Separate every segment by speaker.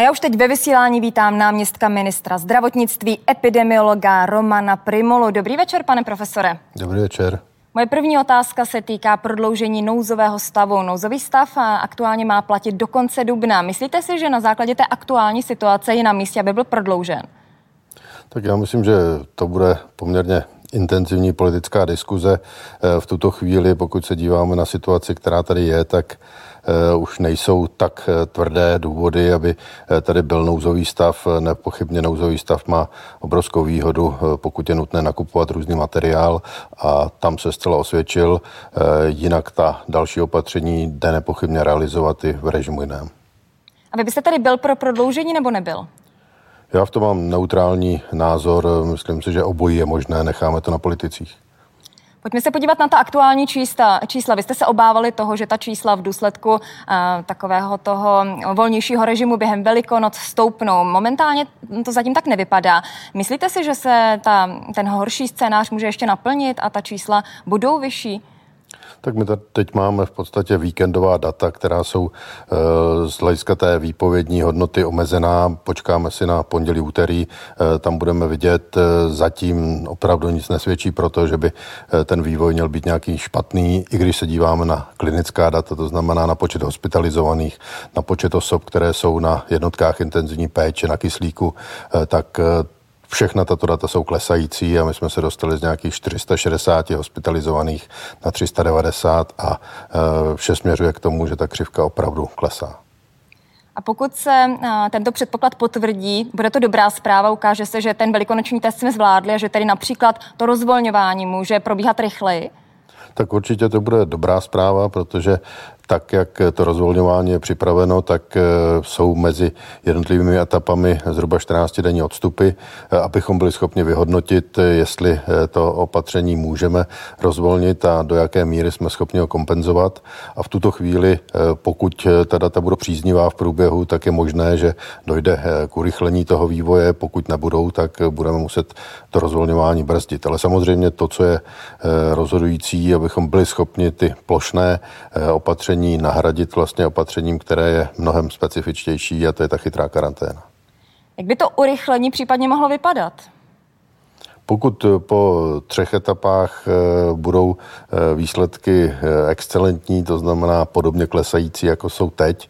Speaker 1: A já už teď ve vysílání vítám náměstka ministra zdravotnictví, epidemiologa Romana Primolu. Dobrý večer, pane profesore.
Speaker 2: Dobrý večer.
Speaker 1: Moje první otázka se týká prodloužení nouzového stavu. Nouzový stav aktuálně má platit do konce dubna. Myslíte si, že na základě té aktuální situace je na místě, aby byl prodloužen?
Speaker 2: Tak já myslím, že to bude poměrně intenzivní politická diskuze eh, v tuto chvíli, pokud se díváme na situaci, která tady je, tak už nejsou tak eh, tvrdé důvody, aby eh, tady byl nouzový stav. Nepochybně nouzový stav má obrovskou výhodu, pokud je nutné nakupovat různý materiál a tam se zcela osvědčil. Jinak ta další opatření jde nepochybně realizovat i v režimu jiném.
Speaker 1: A vy byste tady byl pro prodloužení nebo nebyl?
Speaker 2: Já v tom mám neutrální názor. Myslím si, že obojí je možné, necháme to na politicích.
Speaker 1: Pojďme se podívat na ta aktuální čísla. čísla. Vy jste se obávali toho, že ta čísla v důsledku uh, takového toho volnějšího režimu během Velikonoc stoupnou. Momentálně to zatím tak nevypadá. Myslíte si, že se ta, ten horší scénář může ještě naplnit a ta čísla budou vyšší?
Speaker 2: Tak my teď máme v podstatě víkendová data, která jsou eh, z hlediska té výpovědní hodnoty omezená. Počkáme si na pondělí, úterý, eh, tam budeme vidět. Eh, zatím opravdu nic nesvědčí pro to, že by ten vývoj měl být nějaký špatný, i když se díváme na klinická data, to znamená na počet hospitalizovaných, na počet osob, které jsou na jednotkách intenzivní péče, na kyslíku, tak Všechna tato data jsou klesající a my jsme se dostali z nějakých 460 hospitalizovaných na 390 a e, vše směřuje k tomu, že ta křivka opravdu klesá.
Speaker 1: A pokud se e, tento předpoklad potvrdí, bude to dobrá zpráva, ukáže se, že ten velikonoční test jsme zvládli a že tedy například to rozvolňování může probíhat rychleji?
Speaker 2: Tak určitě to bude dobrá zpráva, protože tak, jak to rozvolňování je připraveno, tak eh, jsou mezi jednotlivými etapami zhruba 14 denní odstupy, eh, abychom byli schopni vyhodnotit, eh, jestli to opatření můžeme rozvolnit a do jaké míry jsme schopni ho kompenzovat. A v tuto chvíli, pokud ta data budou příznivá v průběhu, tak je možné, že dojde k urychlení toho vývoje. Pokud nebudou, tak budeme muset to rozvolňování brzdit. Ale samozřejmě to, co je rozhodující, abychom byli schopni ty plošné opatření opatření nahradit vlastně opatřením, které je mnohem specifičtější a to je ta chytrá karanténa.
Speaker 1: Jak by to urychlení případně mohlo vypadat?
Speaker 2: Pokud eh, po třech etapách eh, budou eh, výsledky excelentní, to znamená podobně klesající, jako jsou teď,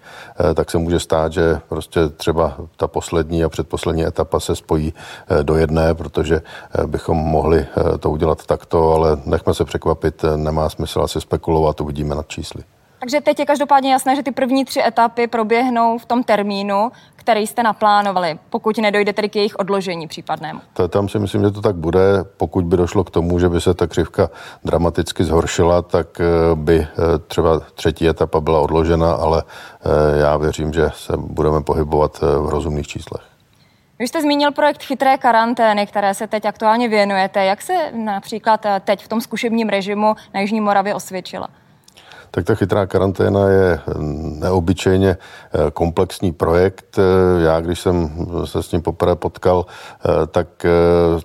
Speaker 2: tak se může stát, že prostě třeba ta poslední a předposlední etapa se spojí do jedné, protože bychom mohli to udělat takto, ale nechme se překvapit, nemá smysl asi spekulovat, uvidíme nad čísly.
Speaker 1: Takže teď je každopádně jasné, že ty první tři etapy proběhnou v tom termínu, který jste naplánovali, pokud nedojde tedy k jejich odložení případnému.
Speaker 2: To, tam si myslím, že to tak bude. Pokud by došlo k tomu, že by se ta křivka dramaticky zhoršila, tak eh, by eh, třeba třetí etapa byla odložena, ale eh, já věřím, že se budeme pohybovat v rozumných číslech.
Speaker 1: Vy jste zmínil projekt chytré karantény, které se teď aktuálně věnujete. Jak se například teď v tom zkušebním režimu na Jižní Moravě osvědčila?
Speaker 2: Tak ta chytrá karanténa je neobyčejně eh, komplexní projekt. Eh, já, když jsem se s ním poprvé potkal, eh, tak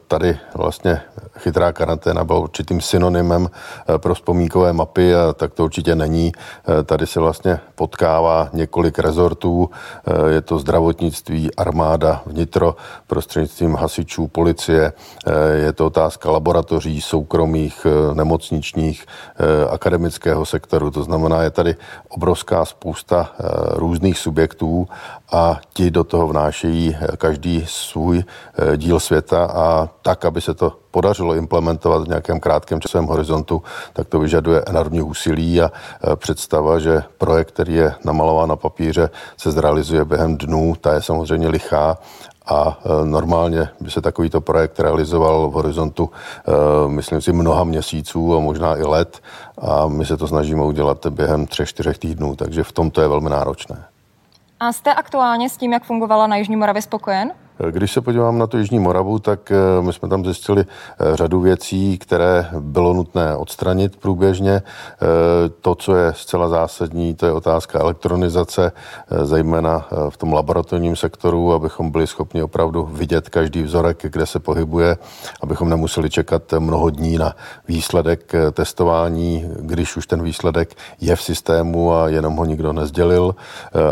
Speaker 2: tady vlastně chytrá karanténa byla určitým synonymem pro vzpomínkové mapy a tak to určitě není. Tady se vlastně potkává několik rezortů. Je to zdravotnictví, armáda, vnitro, prostřednictvím hasičů, policie. Je to otázka laboratoří, soukromých, nemocničních, akademického sektoru to znamená, je tady obrovská spousta eh, různých subjektů a ti do toho vnášejí eh, každý svůj eh, díl světa a tak, aby se to podařilo implementovat v nějakém krátkém časovém horizontu, tak to vyžaduje enormní úsilí a představa, že projekt, který je namalován na papíře, se zrealizuje během dnů, ta je samozřejmě lichá a e, normálně by se takovýto projekt realizoval v horizontu, e, myslím si, mnoha měsíců a možná i let a my se to snažíme udělat během třech, čtyřech týdnů, takže v tom to je velmi náročné.
Speaker 1: A jste aktuálně s tím, jak fungovala na Jižní Moravě spokojen?
Speaker 2: Když se podívám na tu Jižní Moravu, tak eh, my jsme tam zjistili eh, řadu věcí, které bylo nutné odstranit průběžně. Eh, to, co je zcela zásadní, to je otázka elektronizace, zejména v tom laboratorním sektoru, abychom byli schopni opravdu vidět každý vzorek, kde se pohybuje, abychom nemuseli čekat mnoho dní na výsledek testování, když už ten výsledek je v systému a jenom ho nikdo nezdělil,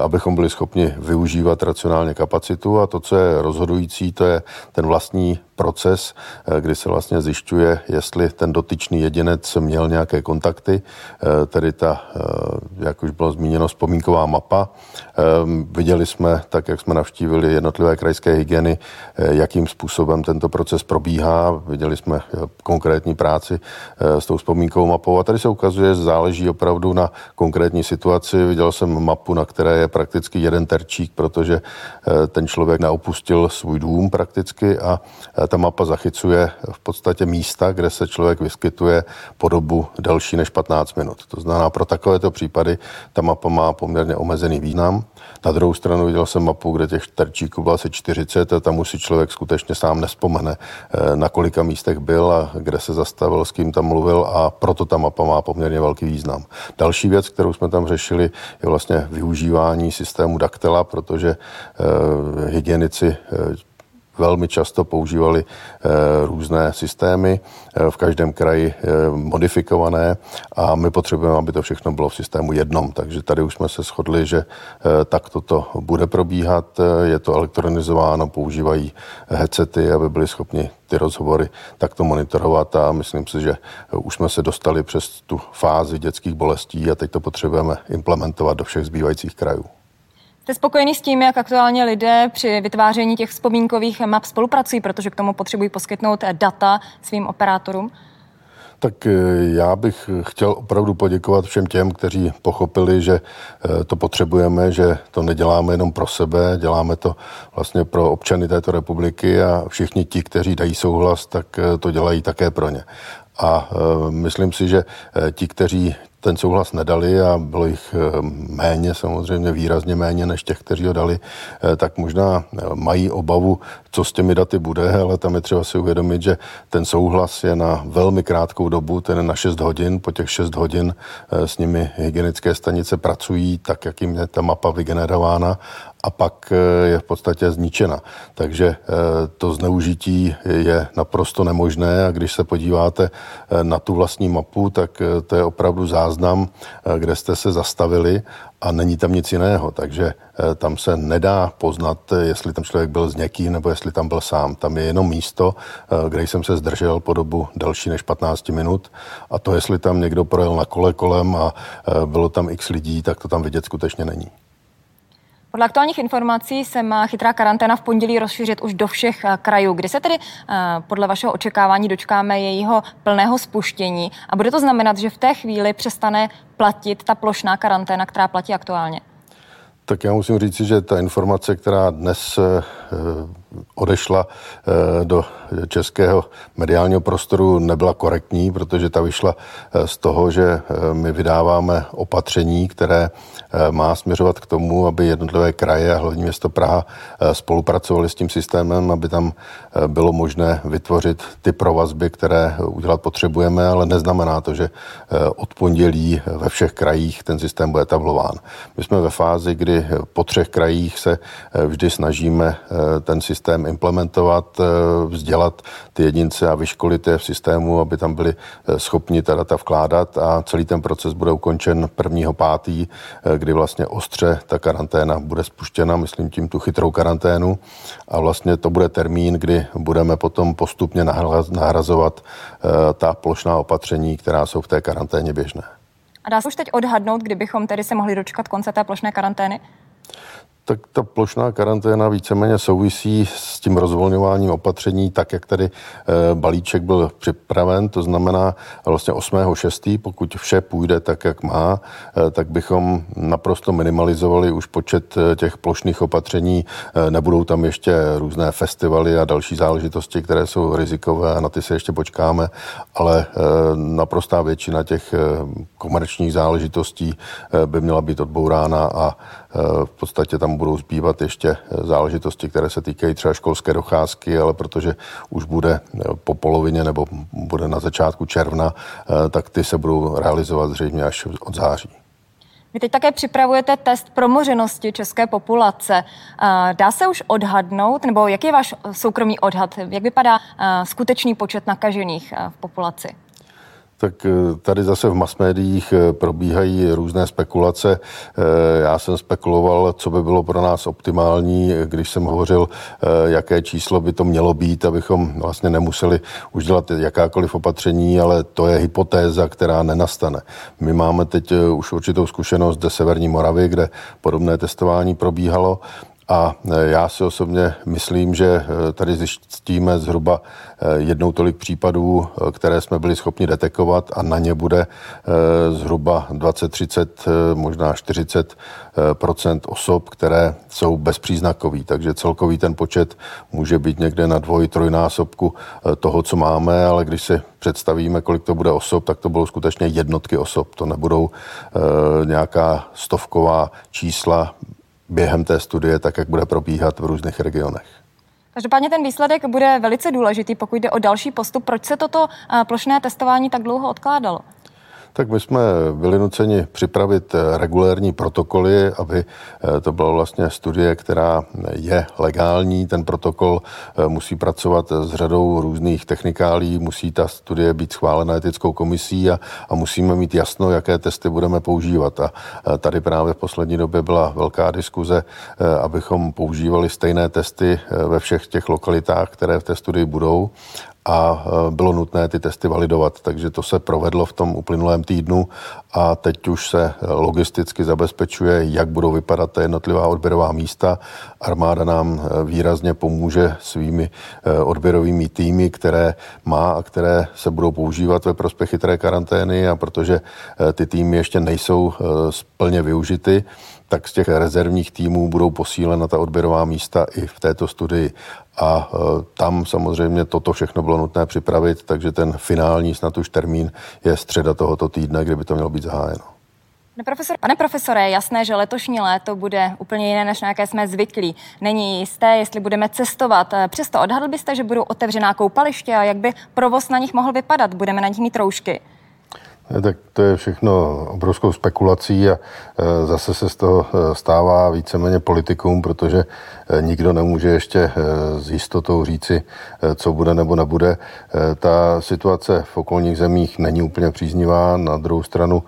Speaker 2: abychom byli schopni využívat racionálně kapacitu a to, co je rozhodující, to je ten vlastní proces, eh, kdy se vlastně zjišťuje, jestli ten dotyčný jedinec měl nějaké kontakty, eh, tedy ta, eh, jak už bylo zmíněno, vzpomínková mapa. Viděli jsme, tak jak jsme navštívili jednotlivé krajské hygieny, jakým způsobem tento proces probíhá. Viděli jsme konkrétní práci s tou vzpomínkovou mapou a tady se ukazuje, že záleží opravdu na konkrétní situaci. Viděl jsem mapu, na které je prakticky jeden terčík, protože ten člověk neopustil svůj dům prakticky a ta mapa zachycuje v podstatě místa, kde se člověk vyskytuje po dobu delší než 15 minut. To znamená, pro takovéto případy ta mapa má poměrně omezený význam. Na druhou stranu viděl jsem mapu, kde těch terčíků bylo asi 40 a tam už si člověk skutečně sám nespomene, eh, na kolika místech byl a kde se zastavil, s kým tam mluvil a proto ta mapa má poměrně velký význam. Další věc, kterou jsme tam řešili, je vlastně využívání systému Daktela, protože eh, hygienici eh, velmi často používali eh, různé systémy, eh, v každém kraji eh, modifikované a my potřebujeme, aby to všechno bylo v systému jednom. Takže tady už jsme se shodli, že tak toto bude probíhat. Je to elektronizováno, používají headsety, aby byli schopni ty rozhovory takto monitorovat a myslím si, že už jsme se dostali přes tu fázi dětských bolestí a teď to potřebujeme implementovat do všech zbývajících krajů.
Speaker 1: Jste spokojený s tím, jak aktuálně lidé při vytváření těch vzpomínkových map spolupracují, protože k tomu potřebují poskytnout data svým operátorům?
Speaker 2: Tak eh, já bych chtěl opravdu poděkovat všem těm, kteří pochopili, že eh, to potřebujeme, že to neděláme jenom pro sebe, děláme to vlastně pro občany této republiky a všichni ti, kteří dají souhlas, tak eh, to dělají také pro ně. A myslím si, že ti, kteří ten souhlas nedali a bylo jich eh, méně, samozřejmě výrazně méně než těch, kteří ho dali, eh, tak možná eh, mají obavu, co s těmi daty bude, ale tam je třeba si uvědomit, že ten souhlas je na velmi krátkou dobu, ten je na 6 hodin. Po těch 6 hodin s nimi hygienické stanice pracují tak, jak jim je ta mapa vygenerována a pak je v podstatě zničena. Takže to zneužití je naprosto nemožné a když se podíváte na tu vlastní mapu, tak to je opravdu záznam, kde jste se zastavili a není tam nic jiného, takže tam se nedá poznat, jestli tam člověk byl s někým nebo jestli tam byl sám. Tam je jenom místo, kde jsem se zdržel po dobu delší než 15 minut a to, jestli tam někdo projel na kole kolem a bylo tam x lidí, tak to tam vidět skutečně není.
Speaker 1: Podle aktuálních informací se má chytrá karanténa v pondělí rozšířit už do všech eh, krajů. Kdy se tedy eh, podle vašeho očekávání dočkáme jejího plného spuštění? A bude to znamenat, že v té chvíli přestane platit ta plošná karanténa, která platí aktuálně?
Speaker 2: Tak já musím říct, že ta informace, která dnes eh, odešla do českého mediálního prostoru, nebyla korektní, protože ta vyšla z toho, že my vydáváme opatření, které Eh, má směřovat k tomu, aby jednotlivé kraje a hlavní město Praha eh, spolupracovali s tím systémem, aby tam eh, bylo možné vytvořit ty provazby, které udělat potřebujeme, ale neznamená to, že od pondělí ve všech krajích ten systém bude etablován. My jsme ve fázi, kdy po třech krajích se vždy snažíme ten systém implementovat, vzdělat ty jedince a vyškolit je v systému, aby tam byli schopni ta data vkládat a celý ten proces bude ukončen 1. pátý, kdy vlastně ostře ta karanténa bude spuštěna, myslím tím tu chytrou karanténu a vlastně to bude termín, kdy budeme potom postupně nahrazovat eh, ta plošná opatření, která jsou v té karanténě běžné.
Speaker 1: A dá se už teď odhadnout, kdybychom tedy se mohli dočkat konce té plošné karantény?
Speaker 2: Tak ta plošná karanténa víceméně souvisí s tím rozvolňováním opatření, tak jak tady eh, balíček byl připraven, to znamená vlastně 8.6., pokud vše půjde tak, jak má, eh, tak bychom naprosto minimalizovali už počet eh, těch plošných opatření. Nebudou tam ještě různé festivaly a další záležitosti, které jsou rizikové a na ty se ještě počkáme, ale naprostá většina těch komerčních záležitostí by měla být odbourána a v podstatě tam budou zbývat ještě záležitosti, které se týkají třeba školské docházky, ale protože už bude po polovině nebo bude na začátku června, tak ty se budou realizovat zřejmě až od září.
Speaker 1: Vy teď také připravujete test promořenosti české populace. Dá se už odhadnout, nebo jaký je váš soukromý odhad? Jak vypadá skutečný počet nakažených v populaci?
Speaker 2: Tak eh, tady zase v masmédiích eh, probíhají různé spekulace. Eh, já jsem spekuloval, co by bylo pro nás optimální, když jsem hovořil, jaké číslo by to mělo být, abychom vlastně nemuseli už dělat jakákoliv opatření, ale to je hypotéza, která nenastane. My máme teď už určitou zkušenost ze Severní Moravy, kde podobné testování probíhalo a e, já si osobně myslím, že e, tady zjistíme zhruba e, jednou tolik případů, které jsme byli schopni detekovat a na ně bude zhruba 20, 30, možná 40% osob, které jsou bezpříznakový. Takže celkový ten počet může být někde na dvoj, trojnásobku toho, co máme, ale když si představíme, kolik to bude osob, tak to budou skutečně jednotky osob. To nebudou nějaká stovková čísla během té studie, tak jak bude probíhat v různých regionech.
Speaker 1: Každopádně ten výsledek bude velice důležitý, pokud jde o další postup. Proč se toto eh, plošné testování tak dlouho odkládalo?
Speaker 2: Tak my jsme byli nuceni připravit eh, regulérní protokoly, aby eh, to byla vlastně studie, která je legální. Ten protokol eh, musí pracovat s řadou různých technikálí, musí ta studie být schválena etickou komisí a, a musíme mít jasno, jaké testy budeme používat. A tady právě v poslední době byla velká diskuze, abychom používali stejné testy ve všech těch lokalitách, které v té studii budou a e, bylo nutné ty testy validovat. Takže to se provedlo v tom uplynulém týdnu a teď už se logisticky zabezpečuje, jak budou vypadat ta jednotlivá odběrová místa. Armáda nám e, výrazně pomůže svými e, odběrovými týmy, které má a které se budou používat ve prospěch chytré karantény a protože ty týmy ještě nejsou plně využity, tak z těch rezervních týmů budou posílena ta odběrová místa i v této studii. A e, tam samozřejmě toto všechno bylo nutné připravit, takže ten finální snad už termín je středa tohoto týdne, kdy by to mělo být zahájeno.
Speaker 1: Pane, profesor, pane profesore, je jasné, že letošní léto bude úplně jiné, než na jaké jsme zvyklí. Není jisté, jestli budeme cestovat. E, přesto odhadl byste, že budou otevřená koupaliště a jak by provoz na nich mohl vypadat? Budeme na nich mít roušky?
Speaker 2: Tak to je všechno obrovskou spekulací a e, zase se z toho e, stává víceméně politikum, protože nikdo nemůže ještě s jistotou říci, co bude nebo nebude. Ta situace v okolních zemích není úplně příznivá. Na druhou stranu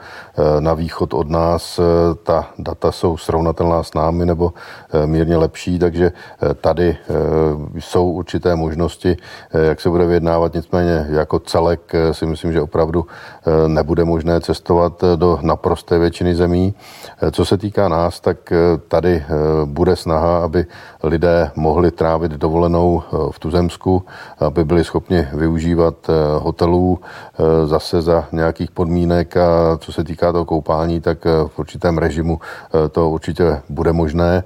Speaker 2: na východ od nás ta data jsou srovnatelná s námi nebo mírně lepší, takže tady jsou určité možnosti, jak se bude vyjednávat. Nicméně jako celek si myslím, že opravdu nebude bude možné cestovat eh, do naprosté většiny zemí. Eh, co se týká nás, tak eh, tady bude snaha, aby lidé mohli trávit dovolenou v Tuzemsku, aby byli schopni využívat hotelů zase za nějakých podmínek a co se týká toho koupání, tak v určitém režimu to určitě bude možné.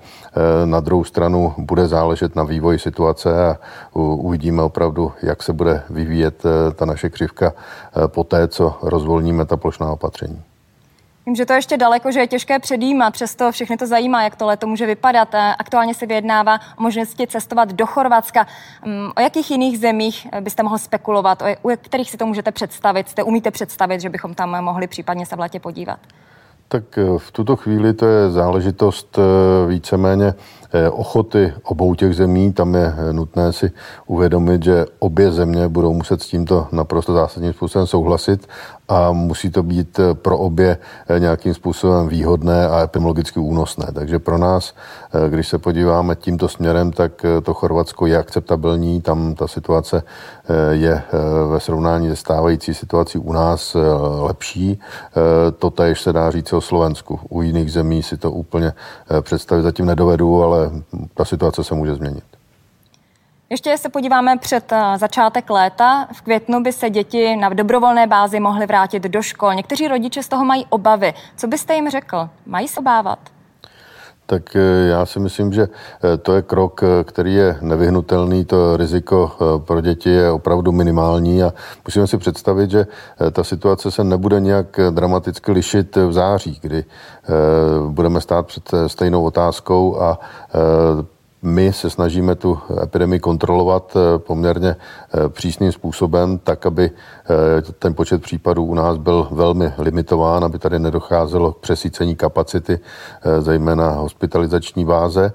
Speaker 2: Na druhou stranu bude záležet na vývoji situace a uvidíme opravdu, jak se bude vyvíjet ta naše křivka po té, co rozvolníme ta plošná opatření.
Speaker 1: Vím, že to je ještě daleko, že je těžké předjímat, přesto všechny to zajímá, jak to léto může vypadat. Aktuálně se vyjednává o možnosti cestovat do Chorvatska. Mm, o jakých jiných zemích byste mohl spekulovat? O kterých si to můžete představit? Jste umíte představit, že bychom tam mohli případně se v létě podívat?
Speaker 2: Tak eh, v tuto chvíli to je záležitost eh, víceméně eh, ochoty obou těch zemí. Tam je nutné si uvědomit, že obě země budou muset s tímto naprosto zásadním způsobem souhlasit a musí to být eh, pro obě eh, nějakým způsobem výhodné a epidemiologicky únosné. Takže pro nás, eh, když se podíváme tímto směrem, tak to Chorvatsko je akceptabilní, tam ta situace je ve srovnání se stávající situací u nás lepší. To tež se dá říct o Slovensku. U jiných zemí si to úplně představit zatím nedovedu, ale ta situace se může změnit.
Speaker 1: Ještě se podíváme před eh, začátek léta. V květnu by se děti na dobrovolné bázi mohly vrátit do škol. Někteří rodiče z toho mají obavy. Co byste jim řekl? Mají se obávat?
Speaker 2: Tak eh, já si myslím, že eh, to je krok, eh, který je nevyhnutelný. To riziko pro děti je opravdu minimální a musíme si představit, že ta situace se nebude nějak dramaticky lišit v září, kdy budeme stát před stejnou otázkou a my se snažíme tu epidemii kontrolovat eh, poměrně eh, přísným způsobem, tak, aby eh, ten počet případů u nás byl velmi limitován, aby tady nedocházelo k přesícení kapacity, zejména hospitalizační váze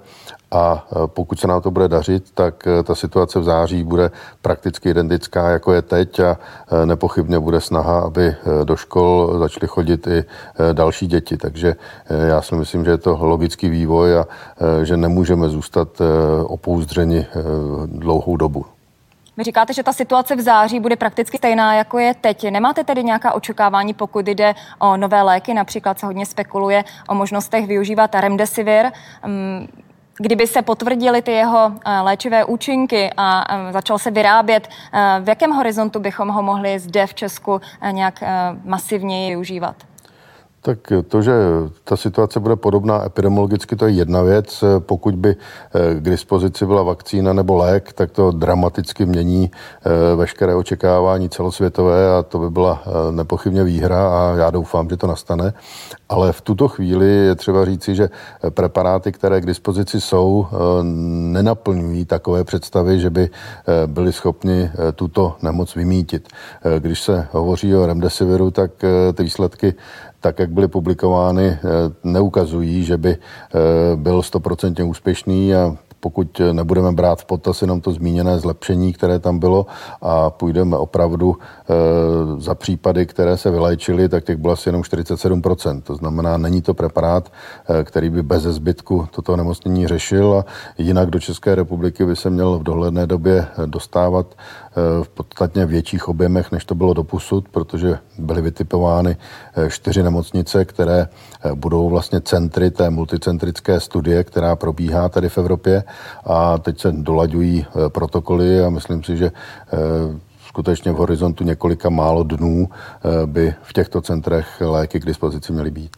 Speaker 2: a e, pokud se nám to bude dařit, tak e, ta situace v září bude prakticky identická, jako je teď a e, nepochybně bude snaha, aby do škol začaly chodit i další děti. Takže já si myslím, že je to logický vývoj a že nemůžeme zůstat opouzdřeni dlouhou dobu.
Speaker 1: Vy říkáte, že ta situace v září bude prakticky stejná, jako je teď. Nemáte tedy nějaká očekávání, pokud jde o nové léky? Například se hodně spekuluje o možnostech využívat remdesivir. Kdyby se potvrdily ty jeho eh, léčivé účinky a eh, začal se vyrábět, eh, v jakém horizontu bychom ho mohli zde v Česku nějak masivněji využívat?
Speaker 2: Tak to, že ta situace bude podobná epidemiologicky, to je jedna věc. Pokud by eh, k dispozici byla vakcína nebo lék, tak to dramaticky mění eh, veškeré očekávání celosvětové a to by byla eh, nepochybně výhra a já doufám, že to nastane. Ale v tuto chvíli je třeba říci, že preparáty, které k dispozici jsou, nenaplňují takové představy, že by byli schopni tuto nemoc vymítit. Když se hovoří o remdesiviru, tak ty výsledky tak jak byly publikovány, eh, neukazují, že by eh, byl stoprocentně úspěšný a pokud nebudeme brát v potaz jenom to zmíněné zlepšení, které tam bylo a půjdeme opravdu e, za případy, které se vylečily, tak těch bylo asi jenom 47%. To znamená, není to preparát, který by bez zbytku toto nemocnění řešil a jinak do České republiky by se měl v dohledné době dostávat v podstatně větších objemech, než to bylo doposud, protože byly vytipovány čtyři nemocnice, které budou vlastně centry té multicentrické studie, která probíhá tady v Evropě a teď se dolaďují eh, protokoly a myslím si, že eh, skutečně v horizontu několika málo dnů eh, by v těchto centrech léky k dispozici měly být.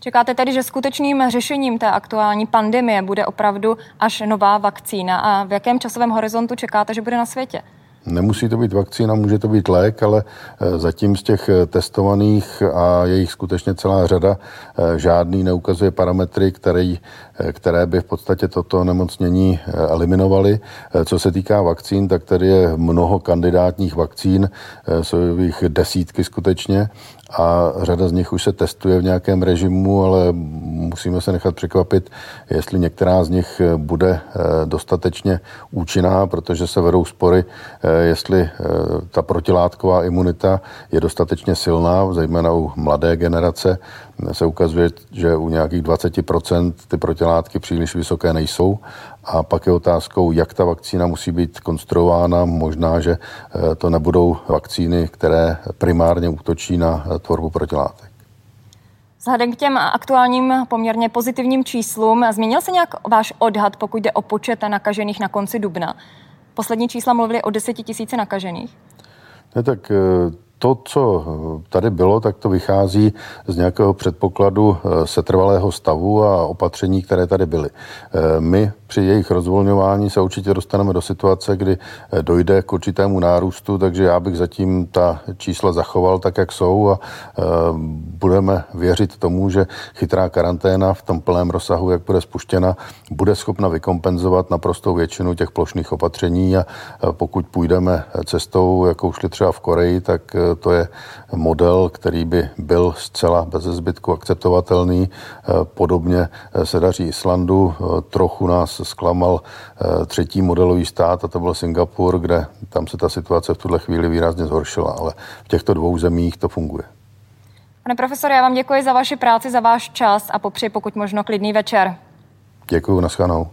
Speaker 1: Čekáte tedy, že skutečným řešením té aktuální pandemie bude opravdu až nová vakcína a v jakém časovém horizontu čekáte, že bude na světě?
Speaker 2: Nemusí to být vakcína, může to být lék, ale eh, zatím z těch eh, testovaných a jejich skutečně celá řada eh, žádný neukazuje parametry, který, které by v podstatě toto nemocnění eliminovaly. Co se týká vakcín, tak tady je mnoho kandidátních vakcín, jsou jich desítky skutečně a řada z nich už se testuje v nějakém režimu, ale musíme se nechat překvapit, jestli některá z nich bude eh, dostatečně účinná, protože se vedou spory, eh, jestli eh, ta protilátková imunita je dostatečně silná, zejména u mladé generace. Se ukazuje, že u nějakých 20% ty protilátky příliš vysoké nejsou a pak je otázkou, jak ta vakcína musí být konstruována. Možná, že eh, to nebudou vakcíny, které primárně útočí na eh, tvorbu protilátek.
Speaker 1: Vzhledem k těm aktuálním poměrně pozitivním číslům, změnil se nějak váš odhad, pokud jde o počet nakažených na konci dubna? Poslední čísla mluvili o deseti tisíci nakažených.
Speaker 2: Ne, tak eh, to, co tady bylo, tak to vychází z nějakého předpokladu setrvalého stavu a opatření, které tady byly. My při jejich rozvolňování se určitě dostaneme do situace, kdy eh, dojde k určitému nárůstu, takže já bych zatím ta čísla zachoval tak, jak jsou a eh, budeme věřit tomu, že chytrá karanténa v tom plném rozsahu, jak bude spuštěna, bude schopna vykompenzovat naprostou většinu těch plošných opatření a eh, pokud půjdeme cestou, jakou šli třeba v Koreji, tak to je model, který by byl zcela bez zbytku akceptovatelný. Podobně se daří Islandu, trochu nás zklamal třetí modelový stát a to byl Singapur, kde tam se ta situace v tuhle chvíli výrazně zhoršila, ale v těchto dvou zemích to funguje.
Speaker 1: Pane profesore, já vám děkuji za vaši práci, za váš čas a popřeji pokud možno klidný večer.
Speaker 2: Děkuji, naschledanou.